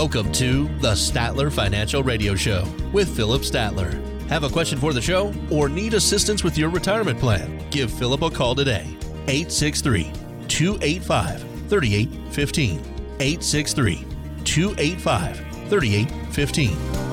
Welcome to the Statler Financial Radio Show with Philip Statler. Have a question for the show or need assistance with your retirement plan? Give Philip a call today. 863 285 3815. 863 285 3815.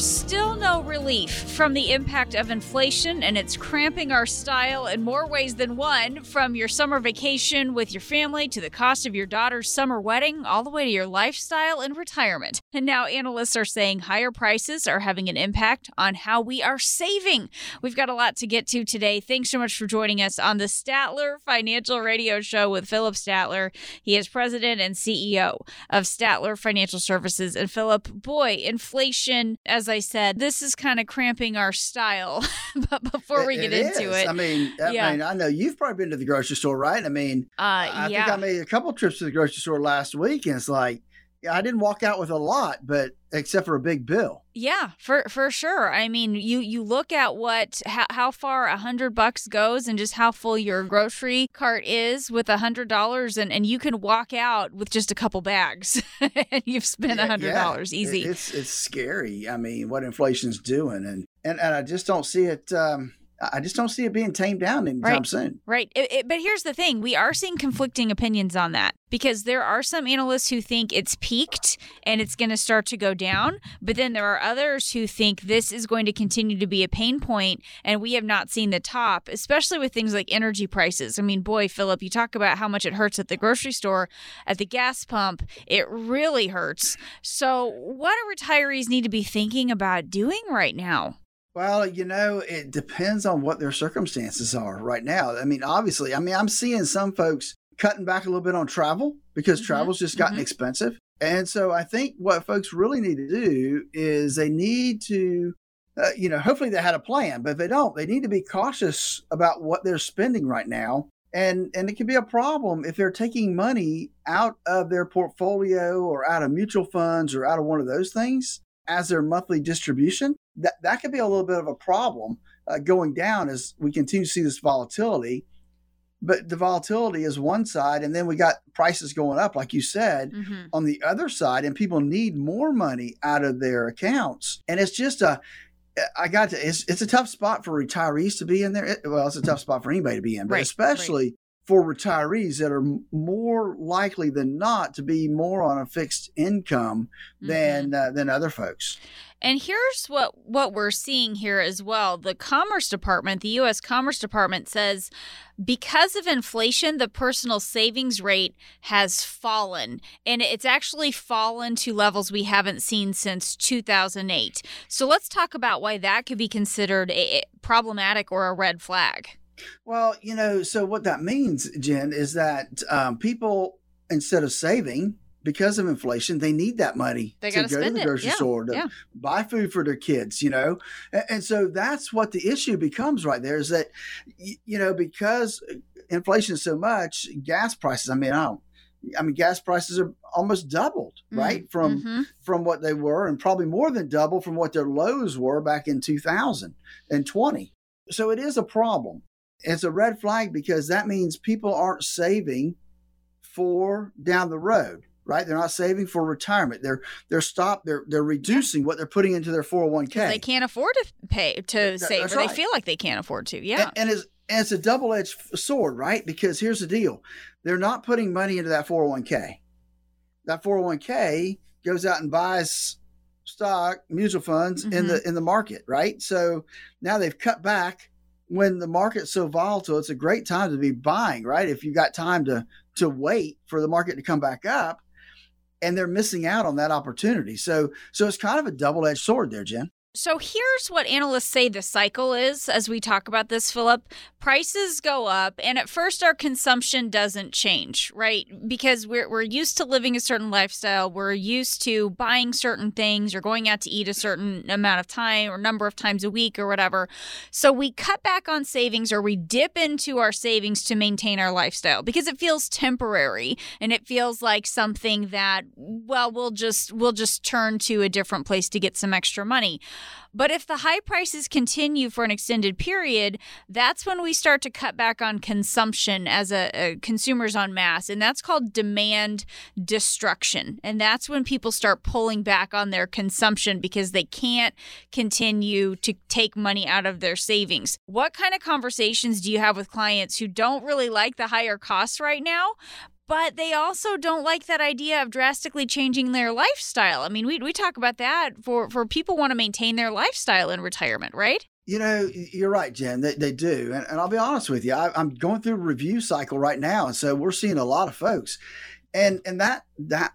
There's still no relief from the impact of inflation, and it's cramping our style in more ways than one from your summer vacation with your family to the cost of your daughter's summer wedding, all the way to your lifestyle and retirement. And now analysts are saying higher prices are having an impact on how we are saving. We've got a lot to get to today. Thanks so much for joining us on the Statler Financial Radio Show with Philip Statler. He is president and CEO of Statler Financial Services. And Philip, boy, inflation, as I said, this is kind of cramping our style. but before we get it into is. it, I mean, I Yeah. mean, I know you've probably been to the grocery store, right? I mean, uh, I yeah. think I made a couple trips to the grocery store last week, and it's like, I didn't walk out with a lot, but except for a big bill. Yeah, for for sure. I mean, you you look at what how, how far a hundred bucks goes, and just how full your grocery cart is with a hundred dollars, and and you can walk out with just a couple bags, and you've spent a Yeah, hundred yeah. dollars easy. It- It's it's scary. I mean, what inflation's doing, and and, and I just don't see it. Um, I just don't see it being tamed down anytime Right. soon. Right. It- it- but here's the thing we are seeing conflicting opinions on that because there are some analysts who think it's peaked and it's going to start to go down. But then there are others who think this is going to continue to be a pain point and we have not seen the top, especially with things like energy prices. I mean, boy, Philip, you talk about how much it hurts at the grocery store, at the gas pump. It really hurts. So, what do retirees need to be thinking about doing right now? Well, you know, it depends on what their circumstances are right now. I mean, obviously, I mean, I'm seeing some folks cutting back a little bit on travel because Mhm, travel's just gotten mhm. expensive. And so I think what folks really need to do is they need to, uh, you know, hopefully they had a plan, but if they don't, they need to be cautious about what they're spending right now. And, and it can be a problem if they're taking money out of their portfolio or out of mutual funds or out of one of those things as their monthly distribution that that could be a little bit of a problem uh, going down as we continue to see this volatility. But the volatility is one side, and then we got prices going up, like you said, Mm-hmm. on the other side, and people need more money out of their accounts, and it's just a. I got to. It's it's a tough spot for retirees to be in there. It- well, it's a tough spot for anybody to be in, but Right, especially for retirees that are more likely than not to be more on a fixed income than uh, than other folks. And here's what what we're seeing here as well. The Commerce Department, the US Commerce Department says because of inflation, the personal savings rate has fallen and it's actually fallen to levels we haven't seen since 2008. So let's talk about why that could be considered a problematic or a red flag. Well, you know, so what that means, Jen, is that um, people instead of saving because of inflation, they need that money They to go to the grocery Yeah, store to yeah. buy food for their kids. You know, and, and so that's what the issue becomes right there. Is that you know because inflation is so much, gas prices. I mean, I don't. I mean, gas prices are almost doubled, right, from Mhm. from what they were, and probably more than double from what their lows were back in 2020. So it is a problem. It's a red flag because that means people aren't saving for down the road, right? They're not saving for retirement. They're they're stopped. They're they're reducing what they're putting into their 401k. They can't afford to pay to That- save, or they right. feel like they can't afford to. Yeah. And, and it's and it's a double edged sword, right? Because here's the deal: they're not putting money into that 401k. That 401k goes out and buys stock, mutual funds in Mm-hmm. the in the market, right? So now they've cut back when the market's so volatile. It's a great time to be buying, right? If you've got time to to wait for the market to come back up, and they're missing out on that opportunity. So so it's kind of a double edged sword there, Jen. So here's what analysts say the cycle is as we talk about this, Philip. Prices go up, and at first our consumption doesn't change, right? Because we're, we're used to living a certain lifestyle. We're used to buying certain things or going out to eat a certain amount of time or number of times a week or whatever. So we cut back on savings or we dip into our savings to maintain our lifestyle because it feels temporary and it feels like something that, well, we'll just we'll just turn to a different place to get some extra money. But if the high prices continue for an extended period, that's when we start to cut back on consumption as a, a consumers on mass. And that's called demand destruction. And that's when people start pulling back on their consumption because they can't continue to take money out of their savings. What kind of conversations do you have with clients who don't really like the higher costs right now, but they also don't like that idea of drastically changing their lifestyle. I mean, we, we talk about that for, for people want to maintain their lifestyle in retirement, right? You know, you're right, Jen. They, they do. And, and I'll be honest with you, I, I'm going through a review cycle right now. And so we're seeing a lot of folks. And and that that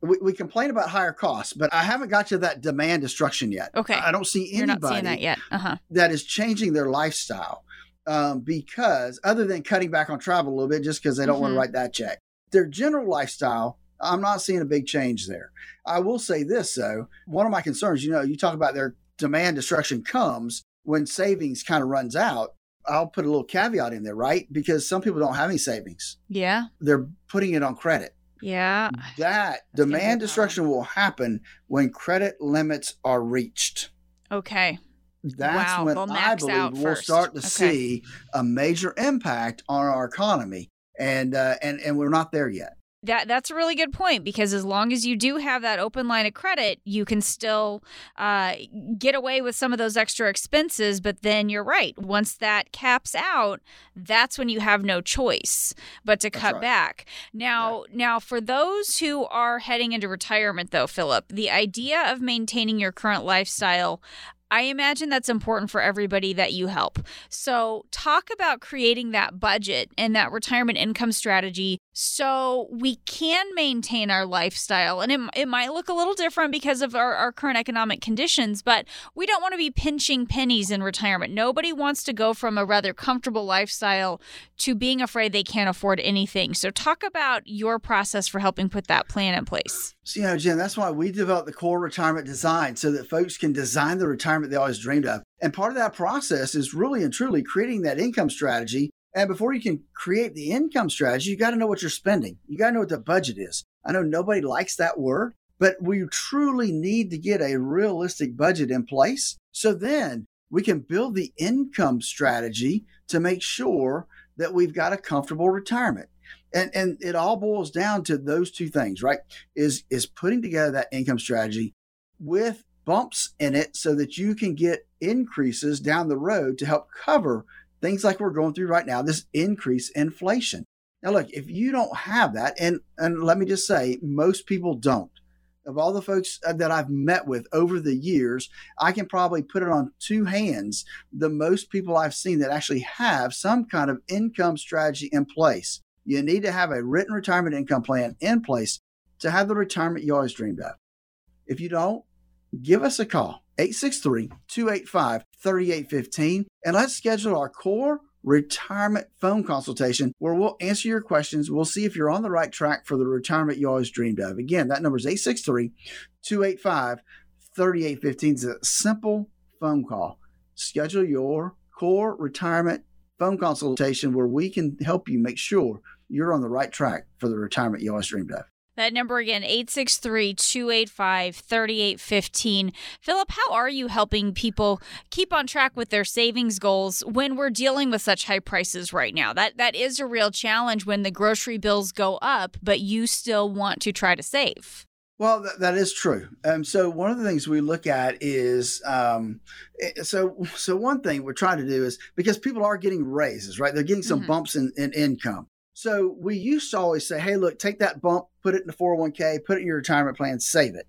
we, we complain about higher costs, but I haven't got to that demand destruction yet. Okay. I don't see anybody that yet. Uh-huh. that is changing their lifestyle um, because other than cutting back on travel a little bit just because they don't want Mhm. to write that check their general lifestyle i'm not seeing a big change there i will say this though one of my concerns you know you talk about their demand destruction comes when savings kind of runs out i'll put a little caveat in there right because some people don't have any savings Yeah. they're putting it on credit Yeah. that gonna be a demand destruction will happen when credit limits are reached Okay. that's Wow, when they'll I believe we'll first. start to Okay. see a major impact on our economy, and uh, and and we're not there yet. That that's a really good point because as long as you do have that open line of credit, you can still uh, get away with some of those extra expenses. But then you're right. Once that caps out, that's when you have no choice but to That's cut right. back. Now, now for those who are heading into retirement, though, Philip, the idea of maintaining your current lifestyle. I imagine that's important for everybody that you help. So, talk about creating that budget and that retirement income strategy so we can maintain our lifestyle. And it, it might look a little different because of our, our current economic conditions, but we don't want to be pinching pennies in retirement. Nobody wants to go from a rather comfortable lifestyle to being afraid they can't afford anything. So, talk about your process for helping put that plan in place. So, you know, Jen, that's why we developed the core retirement design so that folks can design the retirement they always dreamed of. And part of that process is really and truly creating that income strategy. And before you can create the income strategy, you got to know what you're spending. You got to know what the budget is. I know nobody likes that word, but we truly need to get a realistic budget in place. So then we can build the income strategy to make sure that we've got a comfortable retirement. And, and it all boils down to those two things, right? Is is putting together that income strategy with bumps in it so that you can get increases down the road to help cover things like we're going through right now, this increase inflation. Now, look, if you don't have that, and and let me just say, most people don't. Of all the folks uh, that I've met with over the years, I can probably put it on two hands. The most people I've seen that actually have some kind of income strategy in place. You need to have a written retirement income plan in place to have the retirement you always dreamed of. If you don't, give us a call 863 285 3815 and let's schedule our core retirement phone consultation where we'll answer your questions. We'll see if you're on the right track for the retirement you always dreamed of. Again, that number is 863 285 3815. It's a simple phone call. Schedule your core retirement phone consultation where we can help you make sure you're on the right track for the retirement you always dreamed of. That number again, 863 285 3815. Philip, how are you helping people keep on track with their savings goals when we're dealing with such high prices right now? That That is a real challenge when the grocery bills go up, but you still want to try to save. Well, that, that is true. Um, so one of the things we look at is um, eh, so so one thing we're trying to do is because people are getting raises, right? They're getting some Mhm. bumps in, in income. So we used to always say, hey, look, take that bump, put it in the 401k, put it in your retirement plan, save it.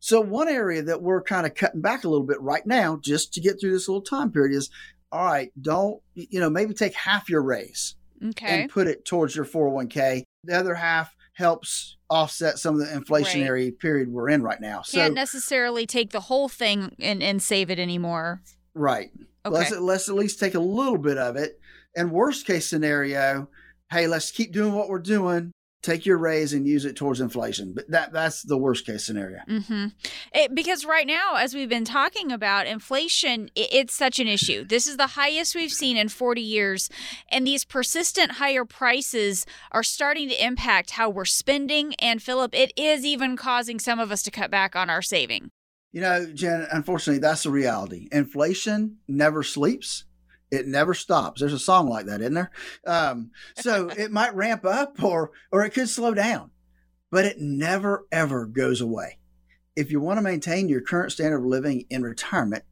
So one area that we're kind of cutting back a little bit right now, just to get through this little time period, is all right, don't you know maybe take half your raise Okay. and put it towards your 401k. The other half helps offset some of the inflationary period we're in right now. Can't so, necessarily take the whole thing and, and save it anymore. right. Okay. Let's, let's at least take a little bit of it. And worst case scenario, hey, let's keep doing what we're doing. Take your raise and use it towards inflation. But that that's the worst case scenario. Mm-hmm. It, because right now, as we've been talking about, inflation, it, it's such an issue. This is the highest we've seen in 40 years. And these persistent higher prices are starting to impact how we're spending. And Philip, it is even causing some of us to cut back on our saving. You know, Jen, unfortunately, that's the reality. Inflation never sleeps. It never stops. There's a song like that, isn't there? Um, so it might ramp up or or it could slow down, but it never ever goes away. If you want to maintain your current standard of living in retirement,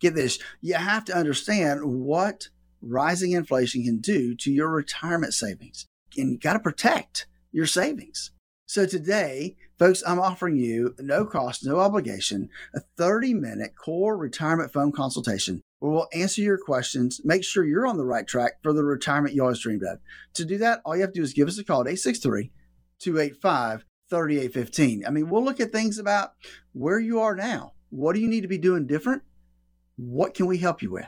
get this, you have to understand what rising inflation can do to your retirement savings. And you got to protect your savings. So today, folks, I'm offering you no cost, no obligation, a 30 minute core retirement phone consultation we'll answer your questions, make sure you're on the right track for the retirement you always dreamed of. To do that, all you have to do is give us a call at 863 285 3815. I mean, we'll look at things about where you are now. What do you need to be doing different? What can we help you with?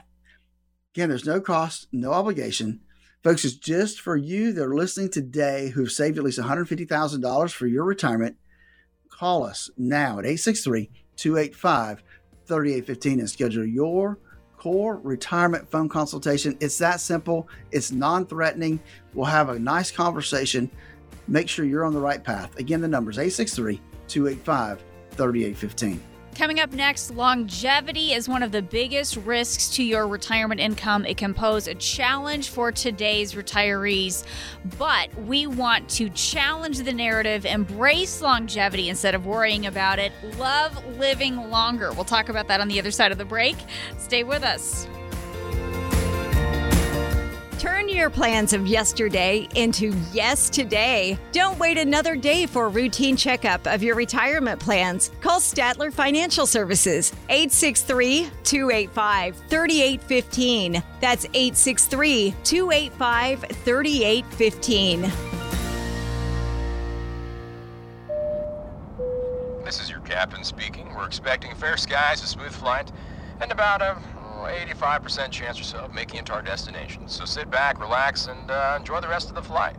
Again, there's no cost, no obligation. Folks, it's just for you that are listening today who've saved at least $150,000 for your retirement. Call us now at 863 285 3815 and schedule your core retirement phone consultation. It's that simple, it's non threatening. We'll have a nice conversation. Make sure you're on the right path. Again, the number is 863 285 3815. Coming up next, longevity is one of the biggest risks to your retirement income. It can pose a challenge for today's retirees, but we want to challenge the narrative, embrace longevity instead of worrying about it, love living longer. We'll talk about that on the other side of the break. Stay with us. Turn your plans of yesterday into yes today. Don't wait another day for a routine checkup of your retirement plans. Call Statler Financial Services 863 285 3815. That's 863 285 3815. This is your captain speaking. We're expecting fair skies, a smooth flight, and about a 85% chance or so of making it to our destination. So sit back, relax, and uh, enjoy the rest of the flight.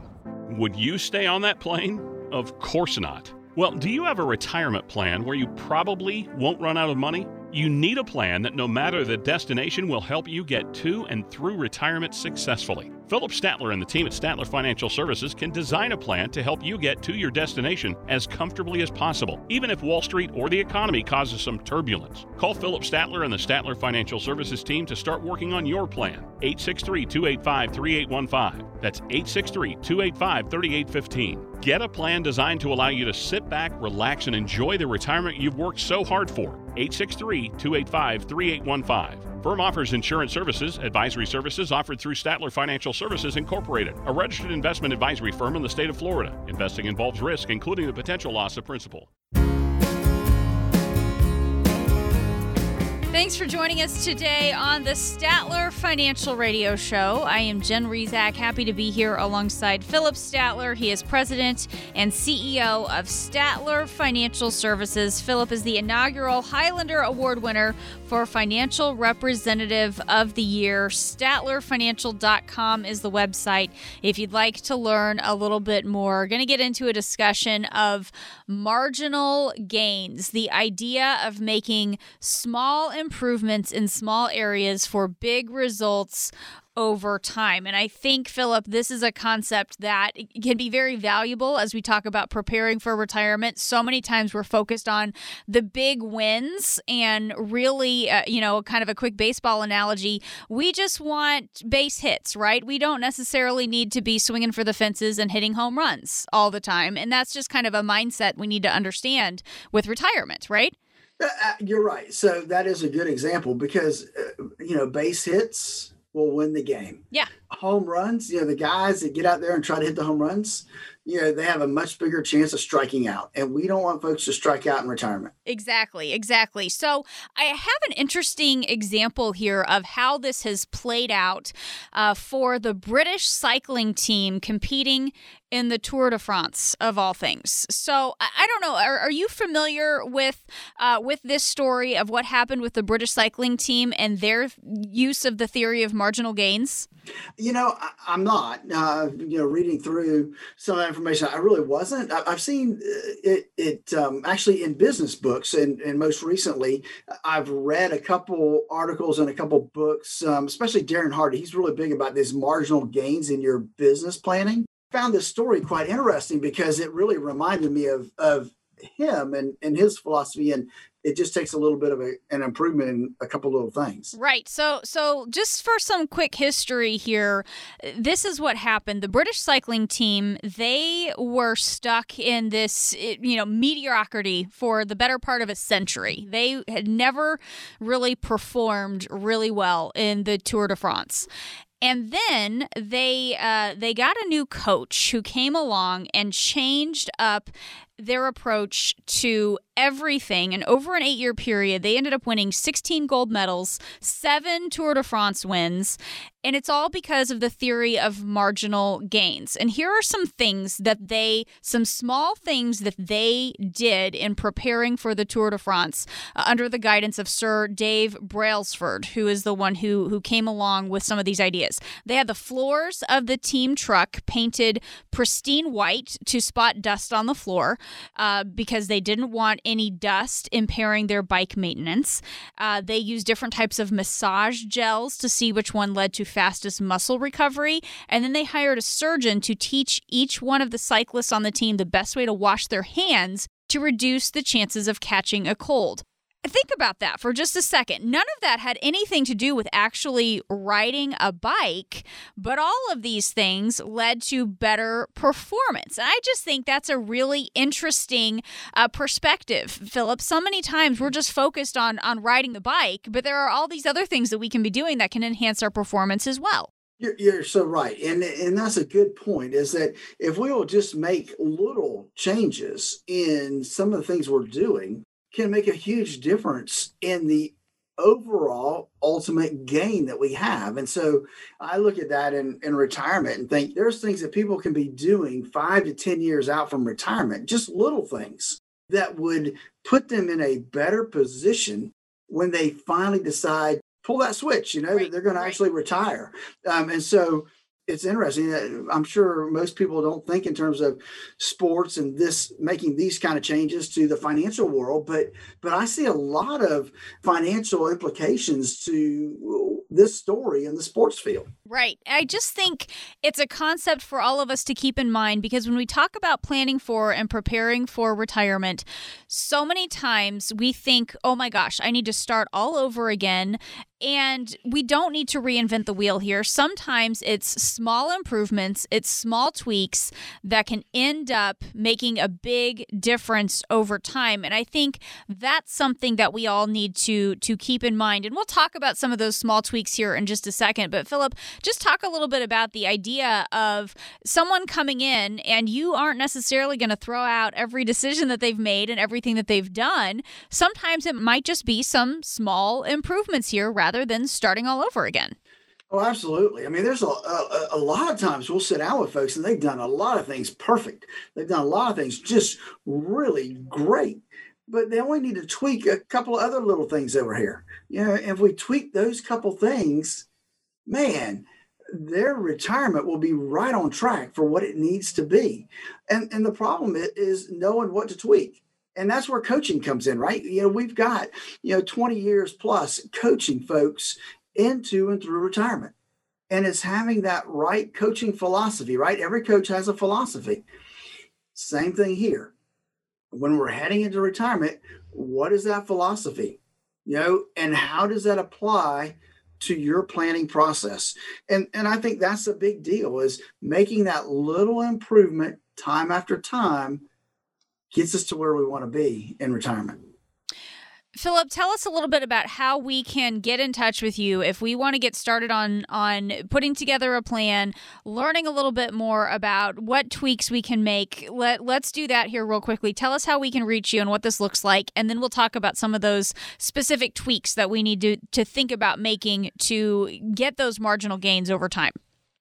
Would you stay on that plane? Of course not. Well, do you have a retirement plan where you probably won't run out of money? You need a plan that no matter the destination will help you get to and through retirement successfully. Philip Statler and the team at Statler Financial Services can design a plan to help you get to your destination as comfortably as possible, even if Wall Street or the economy causes some turbulence. Call Philip Statler and the Statler Financial Services team to start working on your plan. 863 285 3815. That's 863 285 3815. Get a plan designed to allow you to sit back, relax, and enjoy the retirement you've worked so hard for. 863 285 3815. Firm offers insurance services, advisory services offered through Statler Financial Services Incorporated, a registered investment advisory firm in the state of Florida. Investing involves risk, including the potential loss of principal. Thanks for joining us today on the Statler Financial Radio Show. I am Jen Rizak, happy to be here alongside Philip Statler. He is president and CEO of Statler Financial Services. Philip is the inaugural Highlander Award winner for Financial Representative of the Year. StatlerFinancial.com is the website if you'd like to learn a little bit more. Going to get into a discussion of marginal gains, the idea of making small improvements in small areas for big results over time. And I think, Philip, this is a concept that can be very valuable as we talk about preparing for retirement. So many times we're focused on the big wins and really, uh, you know, kind of a quick baseball analogy. We just want base hits, right? We don't necessarily need to be swinging for the fences and hitting home runs all the time. And that's just kind of a mindset we need to understand with retirement, right? Uh, uh, you're right. So that is a good example because, uh, you know, base hits will win the game. Yeah. Home runs, you know, the guys that get out there and try to hit the home runs, you know, they have a much bigger chance of striking out. And we don't want folks to strike out in retirement. Exactly, exactly. So I have an interesting example here of how this has played out uh, for the British cycling team competing in the Tour de France of all things. So I, don't know. Are, are, you familiar with uh, with this story of what happened with the British cycling team and their use of the theory of marginal gains? You know, I, am not. Uh, you know, reading through some of that information, I really wasn't. I, have seen uh, it, it um, actually in business books, and, and most recently, I've read a couple articles and a couple books, um, especially Darren Hardy. He's really big about these marginal gains in your business planning found this story quite interesting because it really reminded me of of him and, and his philosophy and it just takes a little bit of a, an improvement in a couple little things. Right. So so just for some quick history here, this is what happened. The British cycling team, they were stuck in this you know mediocrity for the better part of a century. They had never really performed really well in the Tour de France. And then they uh, they got a new coach who came along and changed up their approach to everything. And over an eight year period, they ended up winning 16 gold medals, seven Tour de France wins. And it's all because of the theory of marginal gains. And here are some things that they, some small things that they did in preparing for the Tour de France uh, under the guidance of Sir Dave Brailsford, who is the one who, who came along with some of these ideas. They had the floors of the team truck painted pristine white to spot dust on the floor uh, because they didn't want any dust impairing their bike maintenance. Uh, they used different types of massage gels to see which one led to fastest muscle recovery. And then they hired a surgeon to teach each one of the cyclists on the team the best way to wash their hands to reduce the chances of catching a cold. Think about that for just a second. None of that had anything to do with actually riding a bike, but all of these things led to better performance. And I just think that's a really interesting uh, perspective, Philip. So many times we're just focused on on riding the bike, but there are all these other things that we can be doing that can enhance our performance as well. You're, you're so right, and and that's a good point. Is that if we will just make little changes in some of the things we're doing, can make a huge difference in the overall ultimate gain that we have. And so I look at that in, in retirement and think there's things that people can be doing five to 10 years out from retirement, just little things that would put them in a better position when they finally decide pull that switch, you know, right. they're going to actually retire. Um, and so it's interesting. I'm sure most people don't think in terms of sports and this making these kind of changes to the financial world, but but I see a lot of financial implications to this story in the sports field. Right. I just think it's a concept for all of us to keep in mind because when we talk about planning for and preparing for retirement, so many times we think, oh my gosh, I need to start all over again and we don't need to reinvent the wheel here. Sometimes it's small improvements, it's small tweaks that can end up making a big difference over time. And I think that's something that we all need to to keep in mind. And we'll talk about some of those small tweaks here in just a second. But Philip, just talk a little bit about the idea of someone coming in and you aren't necessarily going to throw out every decision that they've made and everything that they've done. Sometimes it might just be some small improvements here rather than starting all over again. Oh, absolutely. I mean, there's a, a, a, lot of times we'll sit down with folks and they've done a lot of things perfect. They've done a lot of things just really great, but they only need to tweak a couple of other little things over here. You know, if we tweak those couple things, man, their retirement will be right on track for what it needs to be. And and the problem is knowing what to tweak and that's where coaching comes in right? You know we've got you know 20 years plus coaching folks into and through retirement. And it's having that right coaching philosophy right? Every coach has a philosophy. Same thing here. When we're heading into retirement what is that philosophy? You know and how does that apply to your planning process? And and i think that's a big deal is making that little improvement time after time gets us to where we want to be in retirement. Philip, tell us a little bit about how we can get in touch with you if we want to get started on on putting together a plan, learning a little bit more about what tweaks we can make. Let let's do that here real quickly. Tell us how we can reach you and what this looks like, and then we'll talk about some of those specific tweaks that we need to to think about making to get those marginal gains over time.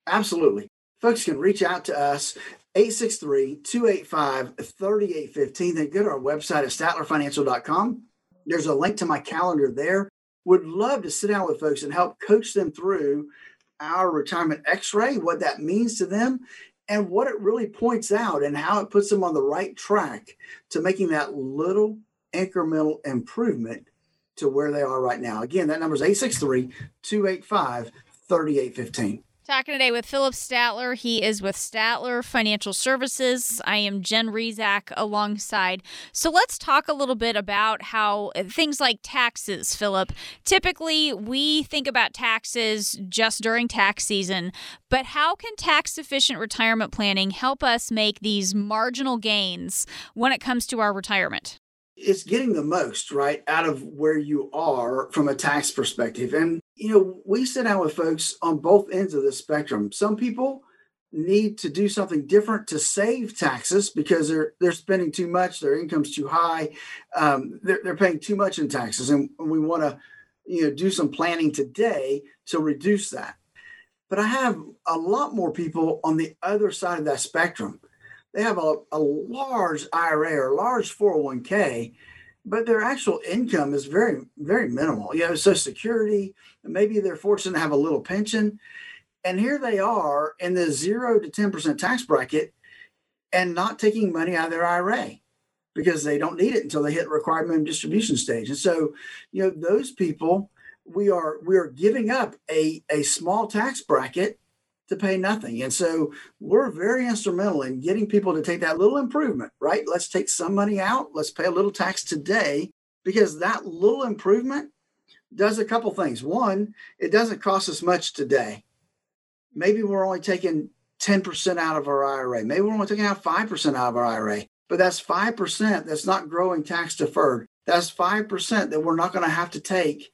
Absolutely. Folks can reach out to us 863-285-3815. Then go to our website at statlerfinancial.com. There's a link to my calendar there. Would love to sit down with folks and help coach them through our retirement x-ray, what that means to them, and what it really points out and how it puts them on the right track to making that little incremental improvement to where they are right now. Again, that number is 863 285 3815. Talking today with Philip Statler. He is with Statler Financial Services. I am Jen Rizak alongside. So let's talk a little bit about how uh, things like taxes, Philip. Typically, we think about taxes just during tax season, but how can tax efficient retirement planning help us make these marginal gains when it comes to our retirement? it's getting the most right out of where you are from a tax perspective and you know we sit down with folks on both ends of the spectrum. Some people need to do something different to save taxes because they're they're spending too much their income's too high um, they're, they're paying too much in taxes and we want to you know do some planning today to reduce that. But i have a lot more people on the other side of that spectrum. They have a, a large IRA or large 401k, but their actual income is very, very minimal. You know, Social Security, maybe they're fortunate to have a little pension. And here they are in the zero to 10% tax bracket and not taking money out of their IRA because they don't need it until they hit the required minimum distribution stage. And so, you know, those people, we are we are giving up a, a small tax bracket to pay nothing. And so we're very instrumental in getting people to take that little improvement, right? Let's take some money out, let's pay a little tax today, because that little improvement does a couple things. One, it doesn't cost us much today. Maybe we're only taking 10% out of our IRA. Maybe we're only taking out 5% out of our IRA, but that's 5% that's not growing tax deferred. That's 5% that we're not going to have to take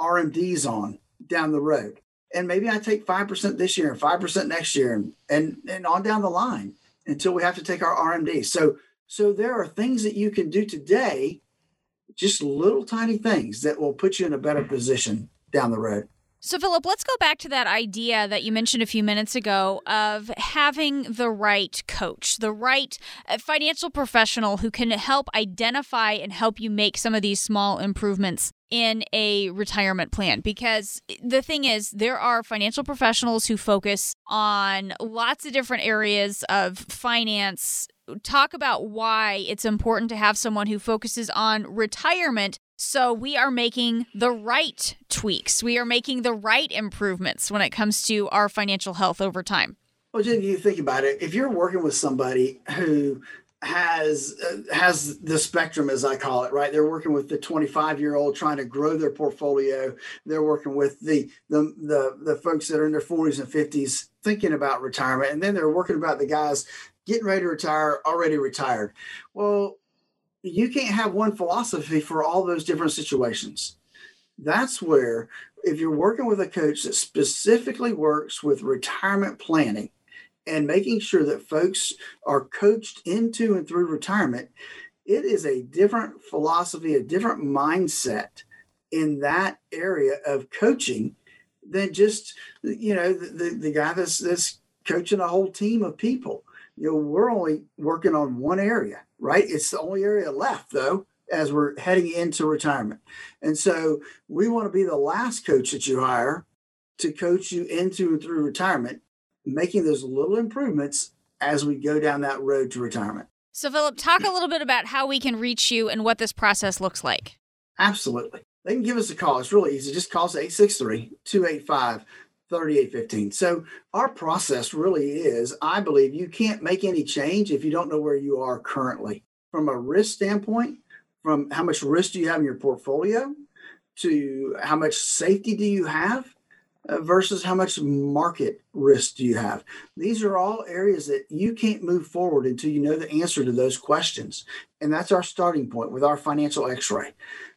RMDs on down the road and maybe I take 5% this year and 5% next year and, and, and on down the line until we have to take our RMD. So, so there are things that you can do today, just little tiny things that will put you in a better position down the road. So, Philip, let's go back to that idea that you mentioned a few minutes ago of having the right coach, the right uh, financial professional who can help identify and help you make some of these small improvements in a retirement plan because the thing is there are financial professionals who focus on lots of different areas of finance. Talk about why it's important to have someone who focuses on retirement. So we are making the right tweaks. We are making the right improvements when it comes to our financial health over time. Well, Jen, you think about it. If you're working with somebody who has uh, has the spectrum as I call it right? They're working with the 25 year old trying to grow their portfolio. They're working with the, the the the folks that are in their 40s and 50s thinking about retirement. And then they're working about the guys getting ready to retire already retired. Well you can't have one philosophy for all those different situations. That's where if you're working with a coach that specifically works with retirement planning and making sure that folks are coached into and through retirement, it is a different philosophy, a different mindset in that area of coaching than just you know the, the, the guy that's that's coaching a whole team of people. You know, we're only working on one area, right? It's the only area left though as we're heading into retirement. And so we want to be the last coach that you hire to coach you into and through retirement making those little improvements as we go down that road to retirement. So, Philip, talk a little bit about how we can reach you and what this process looks like. Absolutely. They can give us a call. It's really easy. Just call us 863 285 3815. So, our process really is I believe you can't make any change if you don't know where you are currently. From a risk standpoint, from how much risk do you have in your portfolio to how much safety do you have Uh, versus how much market risk do you have? These are all areas that you can't move forward until you know the answer to those questions. And that's our starting point with our financial x ray.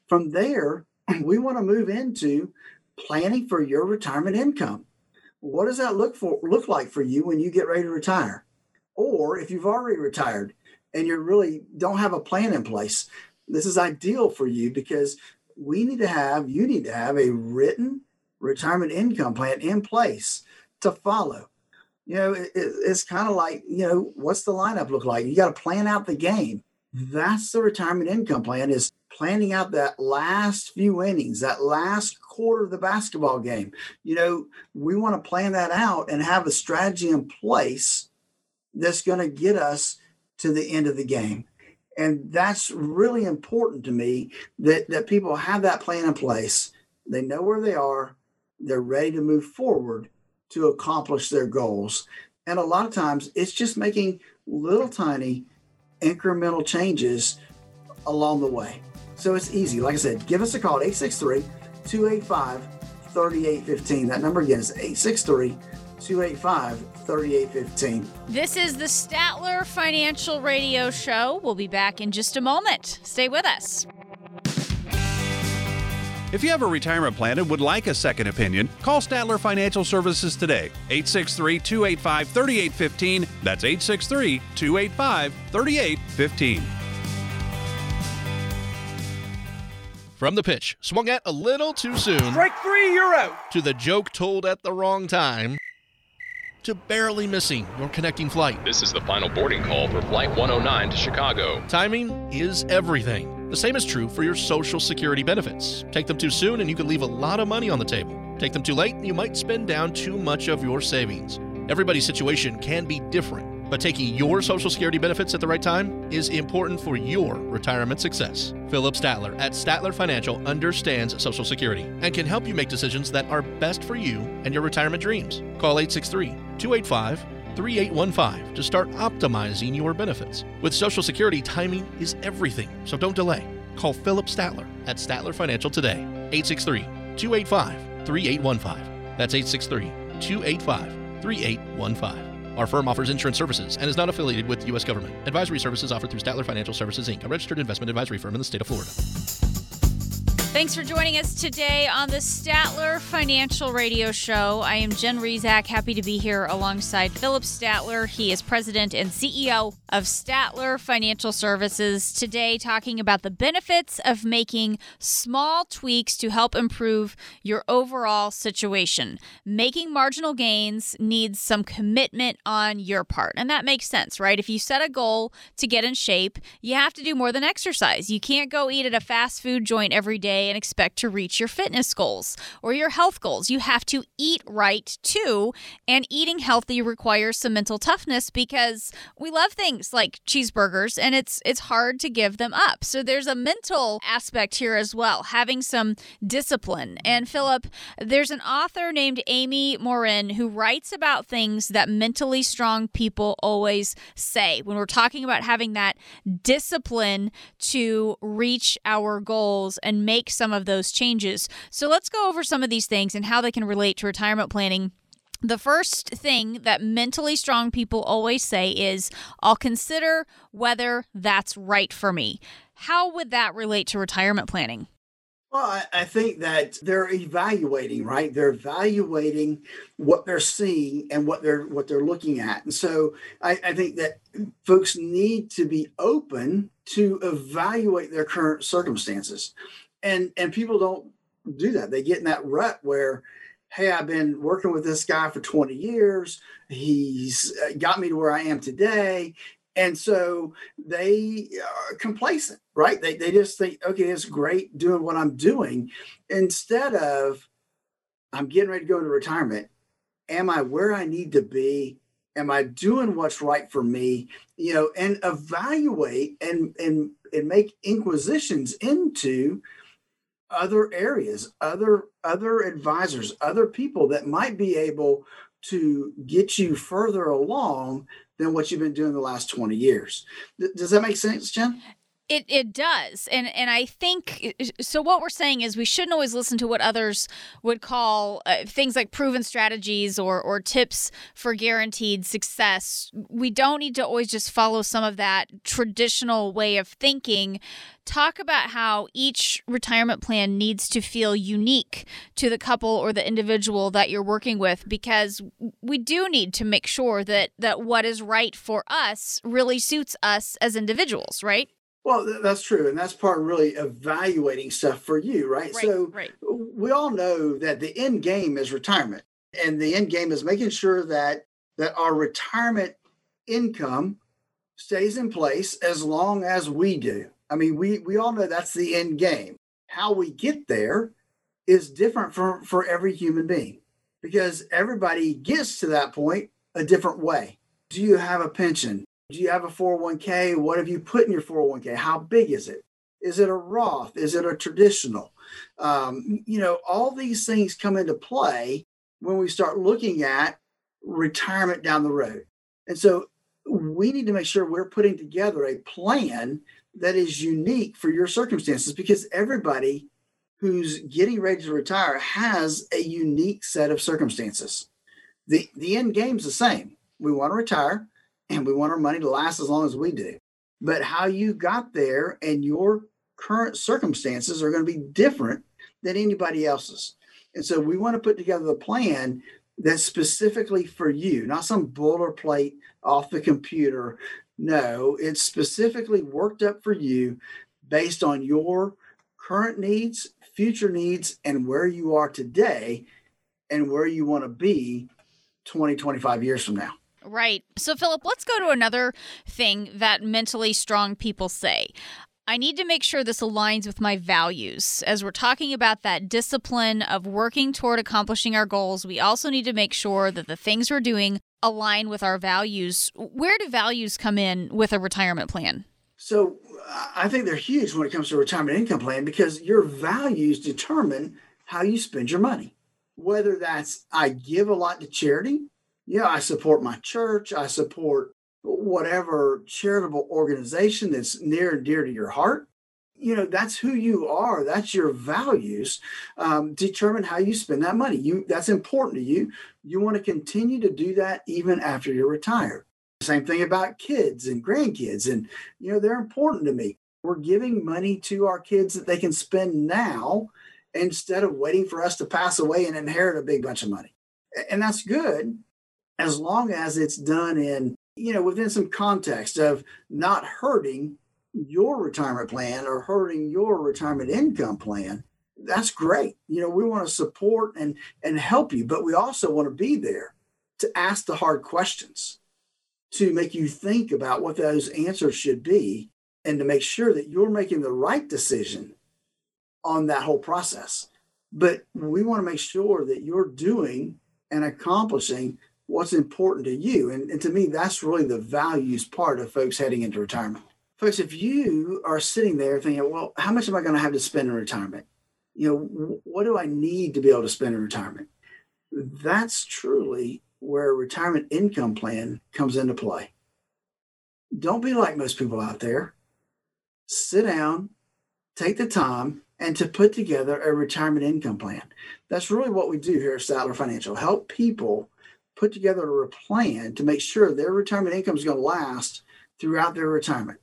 From there, we want to move into planning for your retirement income. What does that look for look like for you when you get ready to retire? Or if you've already retired and you really don't have a plan in place, this is ideal for you because we need to have, you need to have a written retirement income plan in place to follow. You know, it, it's kind of like, you know, what's the lineup look like? You got to plan out the game. That's the retirement income plan is planning out that last few innings, that last quarter of the basketball game. You know, we want to plan that out and have a strategy in place that's going to get us to the end of the game. And that's really important to me that, that people have that plan in place. They know where they are they're ready to move forward to accomplish their goals. And a lot of times it's just making little tiny incremental changes along the way. So it's easy. Like I said, give us a call at 863 285 3815. That number again is 863 285 3815. This is the Statler Financial Radio Show. We'll be back in just a moment. Stay with us. If you have a retirement plan and would like a second opinion, call Statler Financial Services today. 863 285 3815. That's 863 285 3815. From the pitch, swung at a little too soon. Strike three, you're out. To the joke told at the wrong time. To barely missing your connecting flight. This is the final boarding call for Flight 109 to Chicago. Timing is everything. The same is true for your Social Security benefits. Take them too soon and you could leave a lot of money on the table. Take them too late and you might spend down too much of your savings. Everybody's situation can be different, but taking your Social Security benefits at the right time is important for your retirement success. Philip Statler at Statler Financial understands Social Security and can help you make decisions that are best for you and your retirement dreams. Call 863 285 3815 to start optimizing your benefits. With Social Security, timing is everything, so don't delay. Call Philip Statler at Statler Financial today, 863 285 3815. That's 863 285 3815. Our firm offers insurance services and is not affiliated with the U.S. government. Advisory services offered through Statler Financial Services, Inc., a registered investment advisory firm in the state of Florida. Thanks for joining us today on the Statler Financial Radio Show. I am Jen Rizak, happy to be here alongside Philip Statler. He is president and CEO of Statler Financial Services. Today, talking about the benefits of making small tweaks to help improve your overall situation. Making marginal gains needs some commitment on your part. And that makes sense, right? If you set a goal to get in shape, you have to do more than exercise. You can't go eat at a fast food joint every day and expect to reach your fitness goals or your health goals. You have to eat right too. And eating healthy requires some mental toughness because we love things like cheeseburgers and it's it's hard to give them up. So there's a mental aspect here as well, having some discipline. And Philip, there's an author named Amy Morin who writes about things that mentally strong people always say when we're talking about having that discipline to reach our goals and make some of those changes. So let's go over some of these things and how they can relate to retirement planning. The first thing that mentally strong people always say is, I'll consider whether that's right for me. How would that relate to retirement planning? Well, I, I, think that they're evaluating, right? They're evaluating what they're seeing and what they're what they're looking at, and so I, I think that folks need to be open to evaluate their current circumstances, and and people don't do that. They get in that rut where, hey, I've been working with this guy for twenty years. He's uh, got me to where I am today, and so they are complacent, right? They, they just think, okay, it's great doing what I'm doing. Instead of, I'm getting ready to go into retirement. Am I where I need to be? Am I doing what's right for me? You know, and evaluate and and and make inquisitions into other areas, other other advisors, other people that might be able to get you further along than what you've been doing the last 20 years. does that make sense, Jen? It, it does. And and I think so what we're saying is we shouldn't always listen to what others would call uh, things like proven strategies or or tips for guaranteed success. We don't need to always just follow some of that traditional way of thinking. Talk about how each retirement plan needs to feel unique to the couple or the individual that you're working with because we do need to make sure that that what is right for us really suits us as individuals, right? Well, that's true. And that's part of really evaluating stuff for you, right? right so right. we all know that the end game is retirement. And the end game is making sure that that our retirement income stays in place as long as we do. I mean, we we all know that's the end game. How we get there is different for, for every human being because everybody gets to that point a different way. Do you have a pension? Do you have a 401k? What have you put in your 401k? How big is it? Is it a Roth? Is it a traditional? Um, you know, all these things come into play when we start looking at retirement down the road. And so we need to make sure we're putting together a plan that is unique for your circumstances because everybody who's getting ready to retire has a unique set of circumstances. The the end game's the same. We want to retire and we want our money to last as long as we do. But how you got there and your current circumstances are going to be different than anybody else's. And so we want to put together a plan that's specifically for you, not some boilerplate off the computer. No, it's specifically worked up for you based on your current needs, future needs, and where you are today and where you want to be 20, 25 years from now. Right. So, Philip, let's go to another thing that mentally strong people say. I need to make sure this aligns with my values. As we're talking about that discipline of working toward accomplishing our goals, we also need to make sure that the things we're doing align with our values. Where do values come in with a retirement plan? So, I think they're huge when it comes to a retirement income plan because your values determine how you spend your money. Whether that's I give a lot to charity, yeah, I support my church, I support whatever charitable organization that's near and dear to your heart. You know that's who you are that's your values um, determine how you spend that money. You that's important to you. You want to continue to do that even after you're retired. Same thing about kids and grandkids and you know they're important to me. We're giving money to our kids that they can spend now instead of waiting for us to pass away and inherit a big bunch of money. And that's good as long as it's done in you know, within some context of not hurting your retirement plan or hurting your retirement income plan, that's great. You know, we want to support and and help you, but we also want to be there to ask the hard questions, to make you think about what those answers should be, and to make sure that you're making the right decision on that whole process. But we want to make sure that you're doing and accomplishing what's important to you. And, and to me, that's really the values part of folks heading into retirement. Folks, if you are sitting there thinking, well, how much am I going to have to spend in retirement? You know, what do I need to be able to spend in retirement? That's truly where a retirement income plan comes into play. Don't be like most people out there. Sit down, take the time, and to put together a retirement income plan. That's really what we do here at Statler Financial help people put together a plan to make sure their retirement income is going to last throughout their retirement.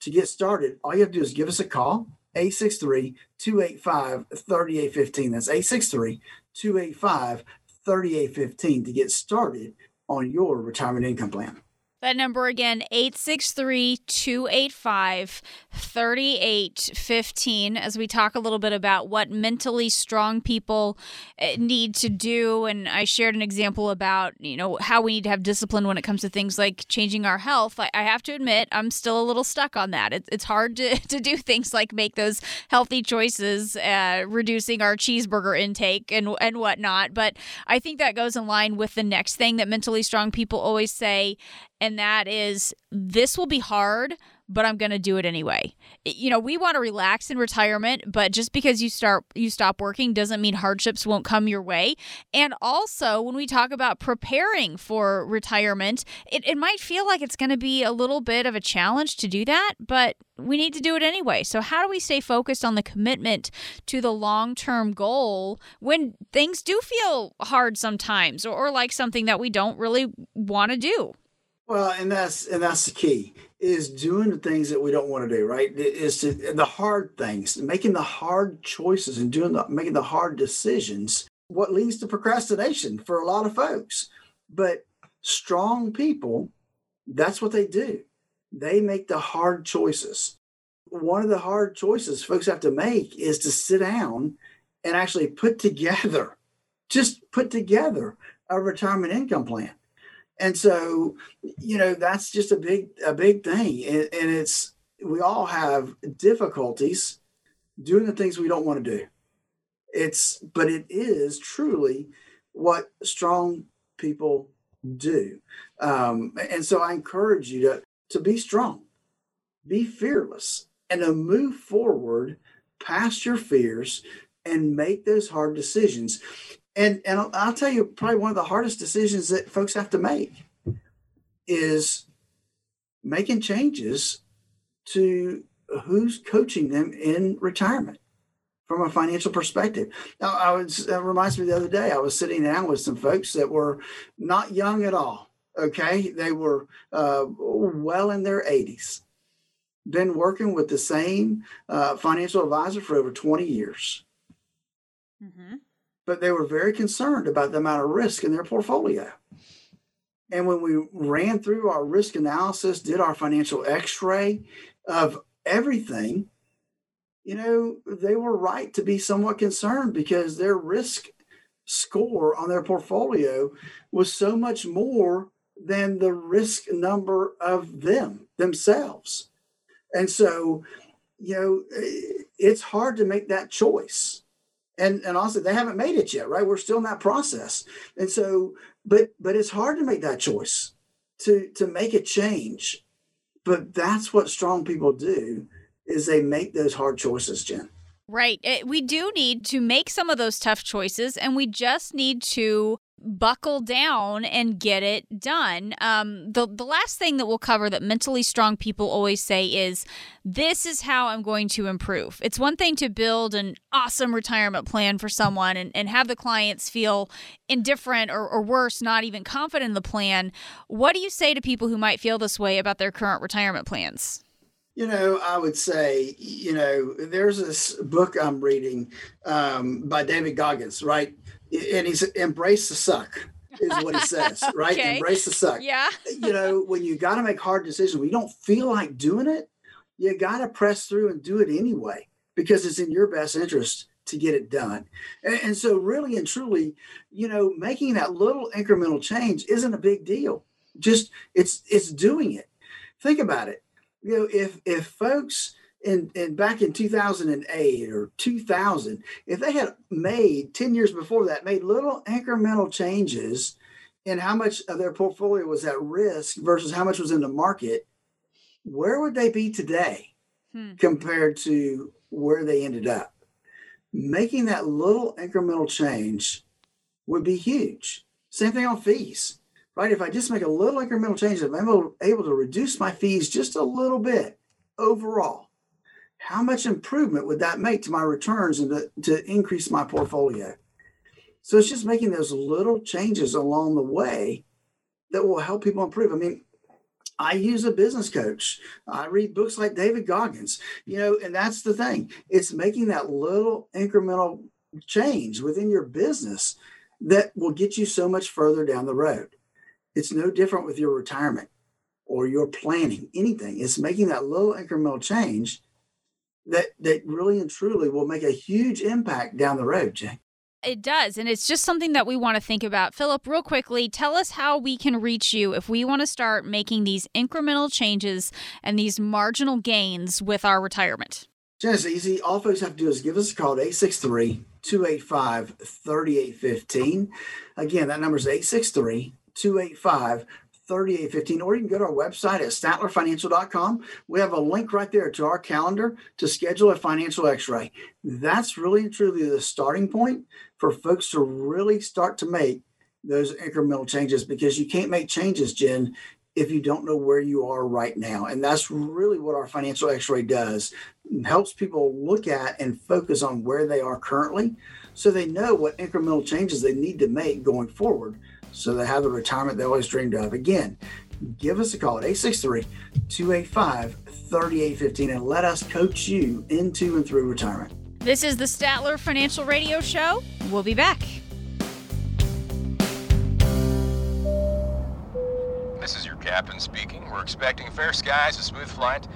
To get started, all you have to do is give us a call, 863 285 3815. That's 863 285 3815 to get started on your retirement income plan. That number again, 863 285 3815, as we talk a little bit about what mentally strong people eh, need to do. And I shared an example about, you know, how we need to have discipline when it comes to things like changing our health. I, I have to admit, I'm still a little stuck on that. It, it's hard to, to do things like make those healthy choices, uh, reducing our cheeseburger intake and, and whatnot. But I think that goes in line with the next thing that mentally strong people always say and that is this will be hard but I'm going to do it anyway. You know, we want to relax in retirement, but just because you start you stop working doesn't mean hardships won't come your way. And also, when we talk about preparing for retirement, it, it might feel like it's going to be a little bit of a challenge to do that, but we need to do it anyway. So, how do we stay focused on the commitment to the long term goal when things do feel hard sometimes or, or like something that we don't really want to do? Well, and that's and that's the key is doing the things that we don't want to do. Right, is to the hard things, making the hard choices, and doing the making the hard decisions. What leads to procrastination for a lot of folks, but strong people, that's what they do. They make the hard choices. One of the hard choices folks have to make is to sit down and actually put together, just put together a retirement income plan and so you know that's just a big a big thing. And, and it's we all have difficulties doing the things we don't want to do. It's but it is truly what strong people do. Um, and so i encourage you to to be strong be fearless and to move forward past your fears and make those hard decisions And and I'll tell you, probably one of the hardest decisions that folks have to make is making changes to who's coaching them in retirement from a financial perspective. Now, I was it reminds me the other day I was sitting down with some folks that were not young at all. Okay, they were uh, well in their 80s, been working with the same uh, financial advisor for over 20 years. Mm-hmm. But they were very concerned about the amount of risk in their portfolio. And when we ran through our risk analysis, did our financial x ray of everything, you know, they were right to be somewhat concerned because their risk score on their portfolio was so much more than the risk number of them themselves. And so, you know, it's hard to make that choice. And and also they haven't made it yet, right? We're still in that process. And so, but but it's hard to make that choice to to make a change. But that's what strong people do is they make those hard choices, Jen. Right. Eh, we do need to make some of those tough choices, and we just need to buckle down and get it done. Um, the the last thing that we'll cover that mentally strong people always say is, "This is how I'm going to improve." It's one thing to build an awesome retirement plan for someone and, and have the clients feel indifferent or, or worse, not even confident in the plan. What do you say to people who might feel this way about their current retirement plans? You know, I would say, you know, there's this book I'm reading um, by David Goggins, right? And he's embrace the suck is what he says, right? okay. Embrace the suck. Yeah. you know, when you got to make hard decisions, when you don't feel like doing it, you got to press through and do it anyway because it's in your best interest to get it done. And, and so, really and truly, you know, making that little incremental change isn't a big deal. Just it's it's doing it. Think about it you know, if if folks in, in back in 2008 or 2000, if they had made 10 years before that, made little incremental changes in how much of their portfolio was at risk versus how much was in the market, where would they be today hmm. compared to where they ended up? Making that little incremental change would be huge. Same thing on fees right? If I just make a little incremental change, if I'm able, able to reduce my fees just a little bit overall, how much improvement would that make to my returns and to, to increase my portfolio? So it's just making those little changes along the way that will help people improve. I mean, I use a business coach. I read books like David Goggins, you know, and that's the thing. It's making that little incremental change within your business that will get you so much further down the road. It's no different with your retirement or your planning, anything. It's making that little incremental change that that really and truly will make a huge impact down the road, Jay. It does. And it's just something that we want to think about. Philip, real quickly, tell us how we can reach you if we want to start making these incremental changes and these marginal gains with our retirement. Jen, it's easy. All folks have to do is give us a call at 863 285 3815. Again, that number is 863 285 3815, or you can go to our website at statlerfinancial.com. We have a link right there to our calendar to schedule a financial x ray. That's really and truly the starting point for folks to really start to make those incremental changes because you can't make changes, Jen, if you don't know where you are right now. And that's really what our financial x ray does. It helps people look at and focus on where they are currently so they know what incremental changes they need to make going forward so they have the retirement they always dreamed of. Again, give us a call at 863 285 3815 and let us coach you into and through retirement. This is the Statler Financial Radio Show. We'll be back. This is your captain speaking. We're expecting fair skies, a smooth flight,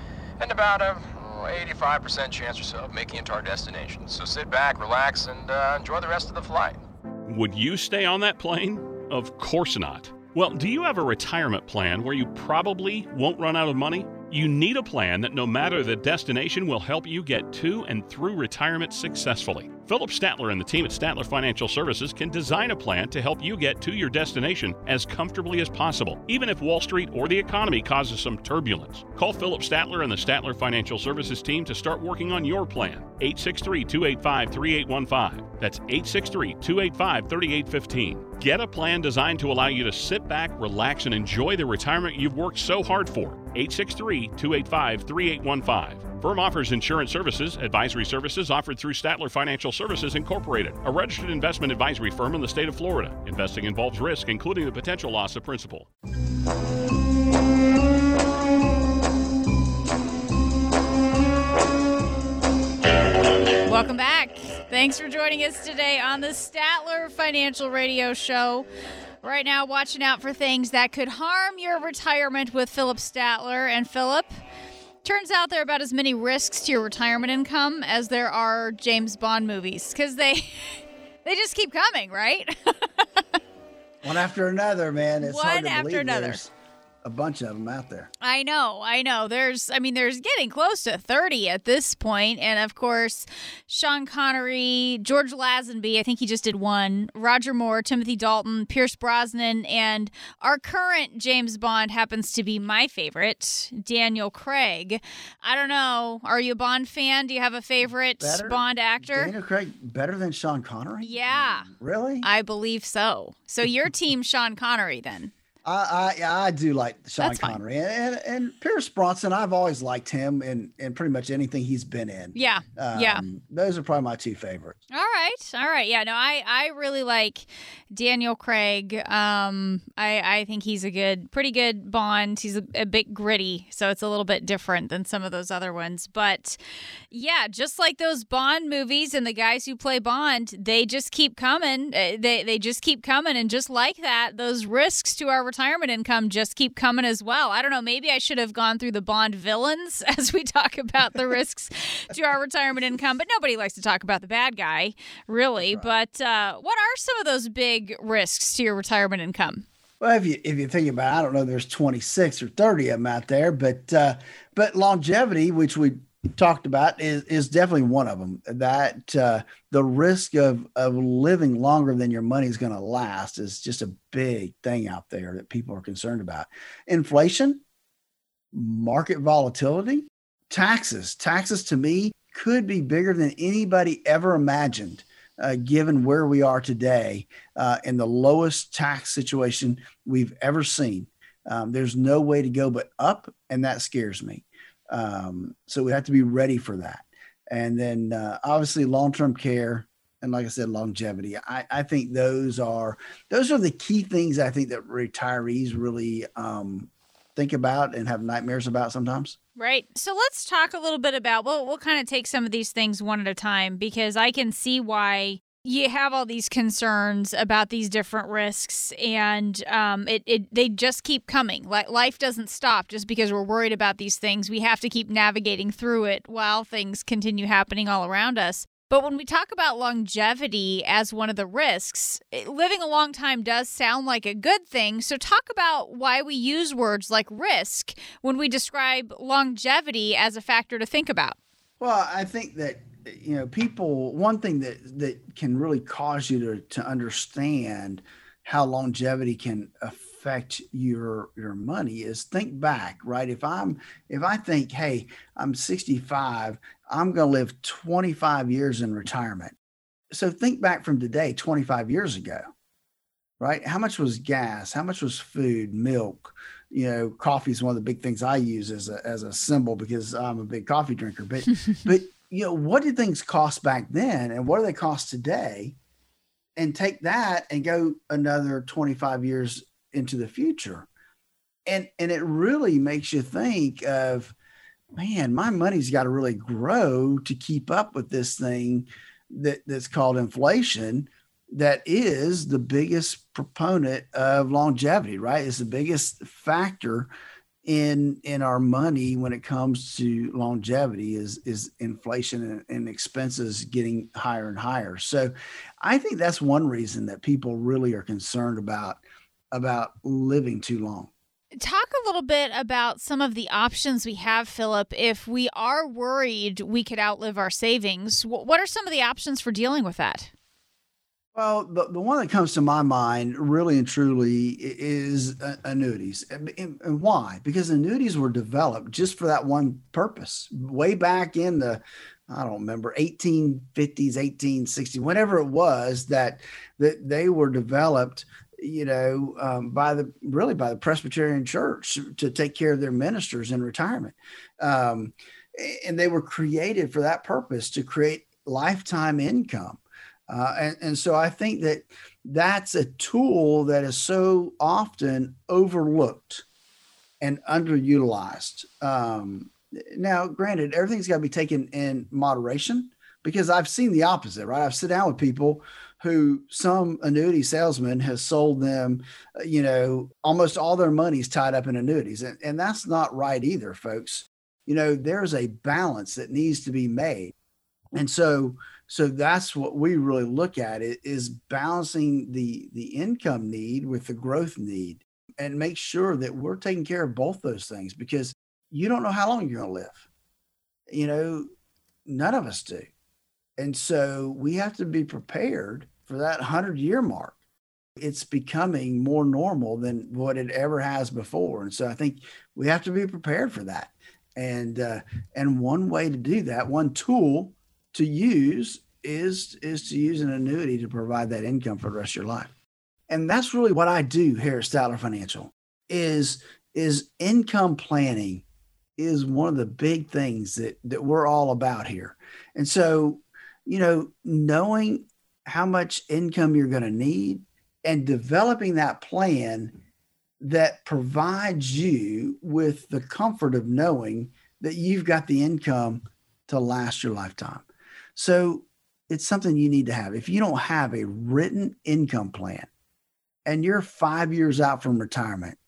and about a 85% chance or so of making it to our destination. So sit back, relax, and uh, enjoy the rest of the flight. Would you stay on that plane? Of course not. Well, do you have a retirement plan where you probably won't run out of money? You need a plan that no matter the destination will help you get to and through retirement successfully. Philip Statler and the team at Statler Financial Services can design a plan to help you get to your destination as comfortably as possible, even if Wall Street or the economy causes some turbulence. Call Philip Statler and the Statler Financial Services team to start working on your plan. 863 285 3815. That's 863 285 3815. Get a plan designed to allow you to sit back, relax, and enjoy the retirement you've worked so hard for. 863 285 3815. Firm offers insurance services, advisory services offered through Statler Financial Services Incorporated, a registered investment advisory firm in the state of Florida. Investing involves risk, including the potential loss of principal. Welcome back. Thanks for joining us today on the Statler Financial Radio Show. Right now, watching out for things that could harm your retirement with Philip Statler. And Philip, turns out there are about as many risks to your retirement income as there are James Bond movies because they they just keep coming, right? One after another, man. It's One hard to after believe another. there's a bunch of them out there. I know, I know. There's, I mean, there's getting close to 30 at this point. And of course, Sean Connery, George Lazenby, I think he just did one, Roger Moore, Timothy Dalton, Pierce Brosnan, and our current James Bond happens to be my favorite, Daniel Craig. I don't know. Are you a Bond fan? Do you have a favorite Better? Bond actor? Daniel Craig better than Sean Connery? Yeah, Really? I believe so. So you're team Sean Connery then? I, I I do like Sean That's. Connery and, and and Pierce Bronson. I've always liked him in in pretty much anything he's been in. Yeah. yeah. Um, those are probably my two favorites. All right, all right, yeah. No, I I really like Daniel Craig. Um, I I think he's a good, pretty good Bond. He's a, a bit gritty, so it's a little bit different than some of those other ones. But yeah, just like those Bond movies and the guys who play Bond, they just keep coming. Uh, They they just keep coming, and just like that, those risks to our retirement income just keep coming as well. I don't know. Maybe I should have gone through the Bond villains as we talk about the risks to our retirement income, but nobody likes to talk about the bad guy, really. But uh, what are some of those big risks to your retirement income? Well, if you if you think about, it, I don't know, there's 26 or 30 of them out there, but uh, but longevity, which we talked about, is is definitely one of them. That uh, the risk of of living longer than your money is going to last is just a big thing out there that people are concerned about. Inflation, market volatility, taxes. Taxes to me could be bigger than anybody ever imagined. Uh, given where we are today uh, in the lowest tax situation we've ever seen. Um, there's no way to go but up, and that scares me. Um, so we have to be ready for that. And then uh, obviously long-term care, and like I said, longevity. I, I think those are those are the key things I think that retirees really um, think about and have nightmares about sometimes. Right. So let's talk a little bit about, well, we'll kind of take some of these things one at a time because I can see why you have all these concerns about these different risks and um, it, it they just keep coming like life doesn't stop just because we're worried about these things we have to keep navigating through it while things continue happening all around us but when we talk about longevity as one of the risks, it- living a long time does sound like a good thing. So, talk about why we use words like risk when we describe longevity as a factor to think about. Well, I think that you know people. One thing that that can really cause you to to understand how longevity can affect your your money is think back, right? If I'm if I think, hey, I'm 65, I'm going to live 25 years in retirement. So think back from today, 25 years ago, right? How much was gas? How much was food, milk? You know, coffee is one of the big things I use as a as a symbol because I'm a big coffee drinker. But but you know, what did things cost back then, and what do they cost today? And take that and go another 25 years into the future, and and it really makes you think of, man, my money's got to really grow to keep up with this thing that that's called inflation that is the biggest proponent of longevity right it's the biggest factor in in our money when it comes to longevity is is inflation and, and expenses getting higher and higher so i think that's one reason that people really are concerned about about living too long Talk a little bit about some of the options we have, Philip. If we are worried we could outlive our savings, what are some of the options for dealing with that? Well, the, the one that comes to my mind really and truly is annuities. And, and, why? Because annuities were developed just for that one purpose. Way back in the, I don't remember, 1850s, 1860s, whenever it was that, that they were developed, you know, um, by the really by the Presbyterian Church to take care of their ministers in retirement. Um, and they were created for that purpose to create lifetime income uh, and, and so I think that that's a tool that is so often overlooked and underutilized. Um, now, granted, everything's got to be taken in moderation because I've seen the opposite, right? I've sit down with people who some annuity salesman has sold them, uh, you know, almost all their money's tied up in annuities. And, and that's not right either, folks. You know, there's a balance that needs to be made. And so, so that's what we really look at it is balancing the the income need with the growth need and make sure that we're taking care of both those things because you don't know how long you're going to live. You know none of us do. And so we have to be prepared for that 100 year mark. It's becoming more normal than what it ever has before. And so i think we have to be prepared for that. And uh, and one way to do that one tool to use is is to use an annuity to provide that income for the rest of your life. And that's really what I do here at Statler Financial is is income planning is one of the big things that that we're all about here. And so, you know, knowing how much income you're going to need and developing that plan that provides you with the comfort of knowing that you've got the income to last your lifetime. So it's something you need to have. If you don't have a written income plan and you're five years out from retirement,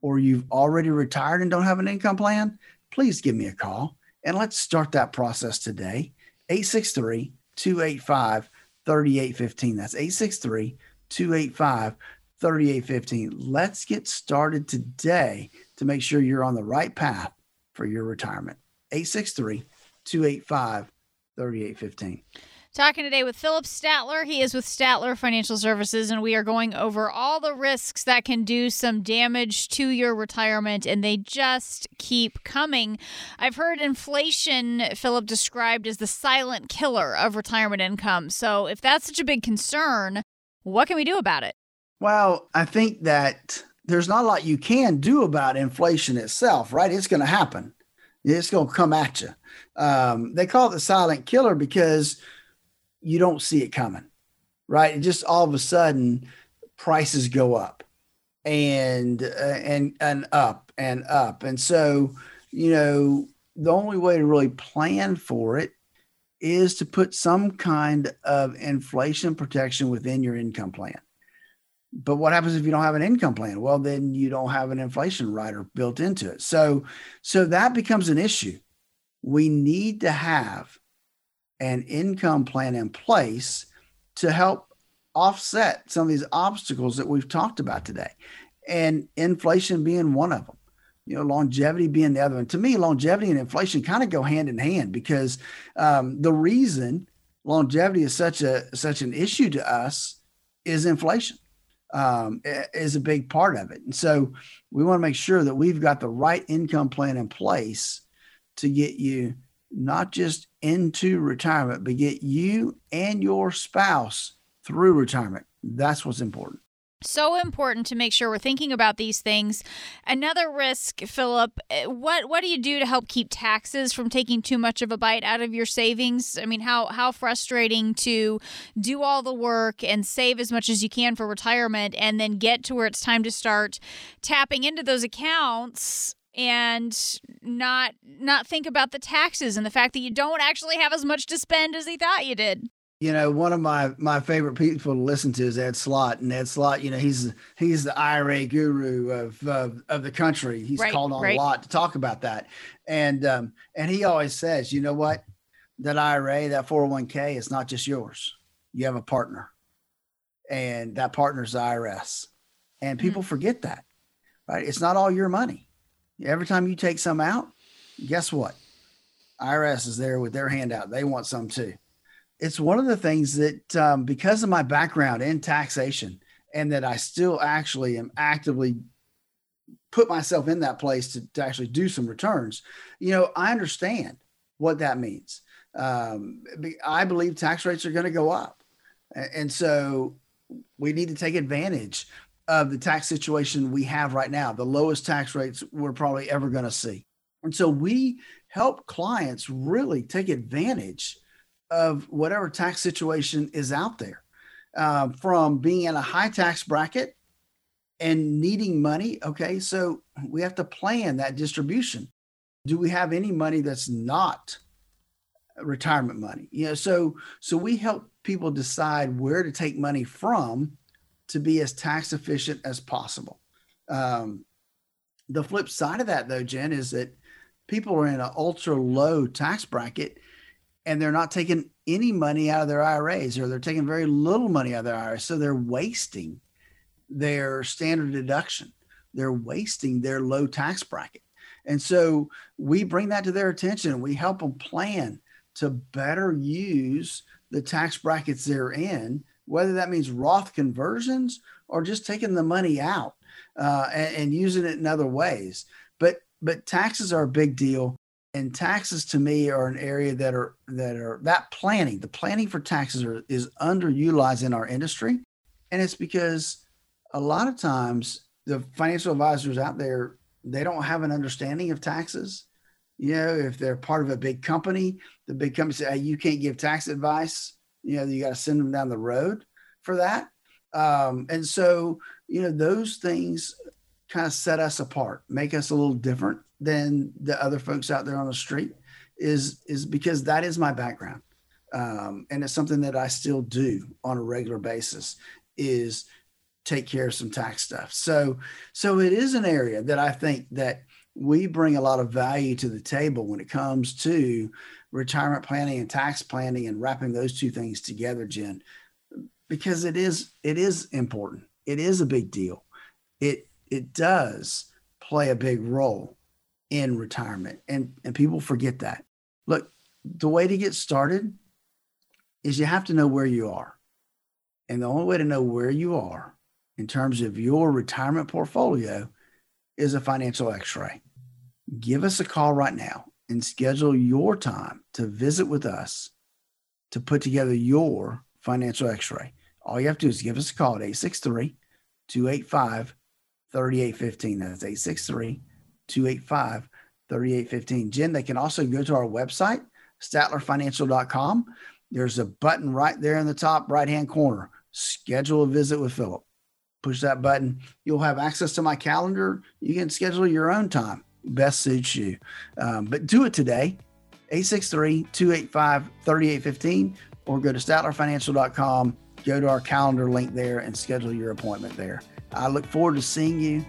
or you've already retired and don't have an income plan, please give me a call and let's start that process today. 863 285 3815. That's 863 285 3815. Let's get started today to make sure you're on the right path for your retirement. 863 285 3815. Talking today with Philip Statler. He is with Statler Financial Services, and we are going over all the risks that can do some damage to your retirement, and they just keep coming. I've heard inflation, Philip described as the silent killer of retirement income. So, if that's such a big concern, what can we do about it? Well, I think that there's not a lot you can do about inflation itself, right? It's going to happen, it's going to come at you. Um, they call it the silent killer because you don't see it coming, right? And just all of a sudden, prices go up and uh, and and up and up, and so you know the only way to really plan for it is to put some kind of inflation protection within your income plan. But what happens if you don't have an income plan? Well, then you don't have an inflation rider built into it. So so that becomes an issue. We need to have an income plan in place to help offset some of these obstacles that we've talked about today. And inflation being one of them, you know, longevity being the other one. To me, longevity and inflation kind of go hand in hand because um, the reason longevity is such a such an issue to us is inflation um, is a big part of it. And so we want to make sure that we've got the right income plan in place to get you not just into retirement, but get you and your spouse through retirement. That's what's important. So important to make sure we're thinking about these things. Another risk, Philip, eh, what what do you do to help keep taxes from taking too much of a bite out of your savings? I mean, how how frustrating to do all the work and save as much as you can for retirement and then get to where it's time to start tapping into those accounts and not not think about the taxes and the fact that you don't actually have as much to spend as you thought you did. You know, one of my my favorite people to listen to is Ed Slott, and Ed Slott, you know, he's he's the IRA guru of of, of the country. He's right, called on right. a lot to talk about that, and um, and he always says, you know what, that IRA, that four hundred one k, is not just yours. You have a partner, and that partner's the IRS, and people mm-hmm. forget that right? It's not all your money. Every time you take some out, guess what? IRS is there with their hand out. They want some too. It's one of the things that, um, because of my background in taxation, and that I still actually am actively put myself in that place to, to actually do some returns, you know, I understand what that means. Um, I believe tax rates are going to go up. And so we need to take advantage of the tax situation we have right now, the lowest tax rates we're probably ever going to see. And so we help clients really take advantage of whatever tax situation is out there. Um, from being in a high tax bracket and needing money. Okay, so we have to plan that distribution. Do we have any money that's not retirement money? You know, so so we help people decide where to take money from to be as tax efficient as possible. Um, the flip side of that, though, Jen, is that people are in an ultra low tax bracket and they're not taking any money out of their IRAs or they're taking very little money out of their IRAs. So they're wasting their standard deduction. They're wasting their low tax bracket. And so we bring that to their attention. We help them plan to better use the tax brackets they're in, whether that means Roth conversions or just taking the money out uh, and, and using it in other ways. But but taxes are a big deal and taxes to me are an area that are that are that planning the planning for taxes are, is underutilized in our industry. And it's because a lot of times the financial advisors out there they don't have an understanding of taxes. You know if they're part of a big company the big company say hey, you can't give tax advice you know you got to send them down the road for that. Um, and so you know those things kind of set us apart make us a little different than the other folks out there on the street is is because that is my background. Um, and it's something that i still do on a regular basis is take care of some tax stuff. So so it is an area that i think that we bring a lot of value to the table when it comes to retirement planning and tax planning and wrapping those two things together jen because it is it is important. It is a big deal. It it does play a big role in retirement. And, and people forget that. Look, the way to get started is you have to know where you are. And the only way to know where you are in terms of your retirement portfolio is a financial x ray. Give us a call right now and schedule your time to visit with us to put together your financial x ray. All you have to do is give us a call at 863 285 3815. That's 863 285 3815. Jen, they can also go to our website, statlerfinancial.com. There's a button right there in the top right hand corner schedule a visit with Philip. Push that button. You'll have access to my calendar. You can schedule your own time. Best suits you. Um, but do it today, 863 285 3815, or go to statlerfinancial.com. Go to our calendar link there and schedule your appointment there. I look forward to seeing you.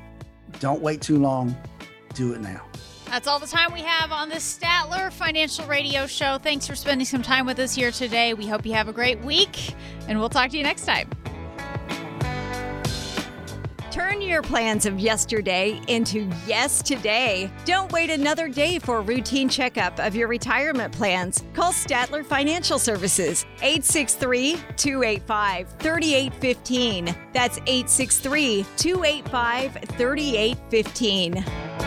Don't wait too long do it now. That's all the time we have on this Statler Financial Radio Show. Thanks for spending some time with us here today. We hope you have a great week, and we'll talk to you next time. Turn your plans of yesterday into yes today. Don't wait another day for a routine checkup of your retirement plans. Call Statler Financial Services 863 285 3815. That's 863 285 3815.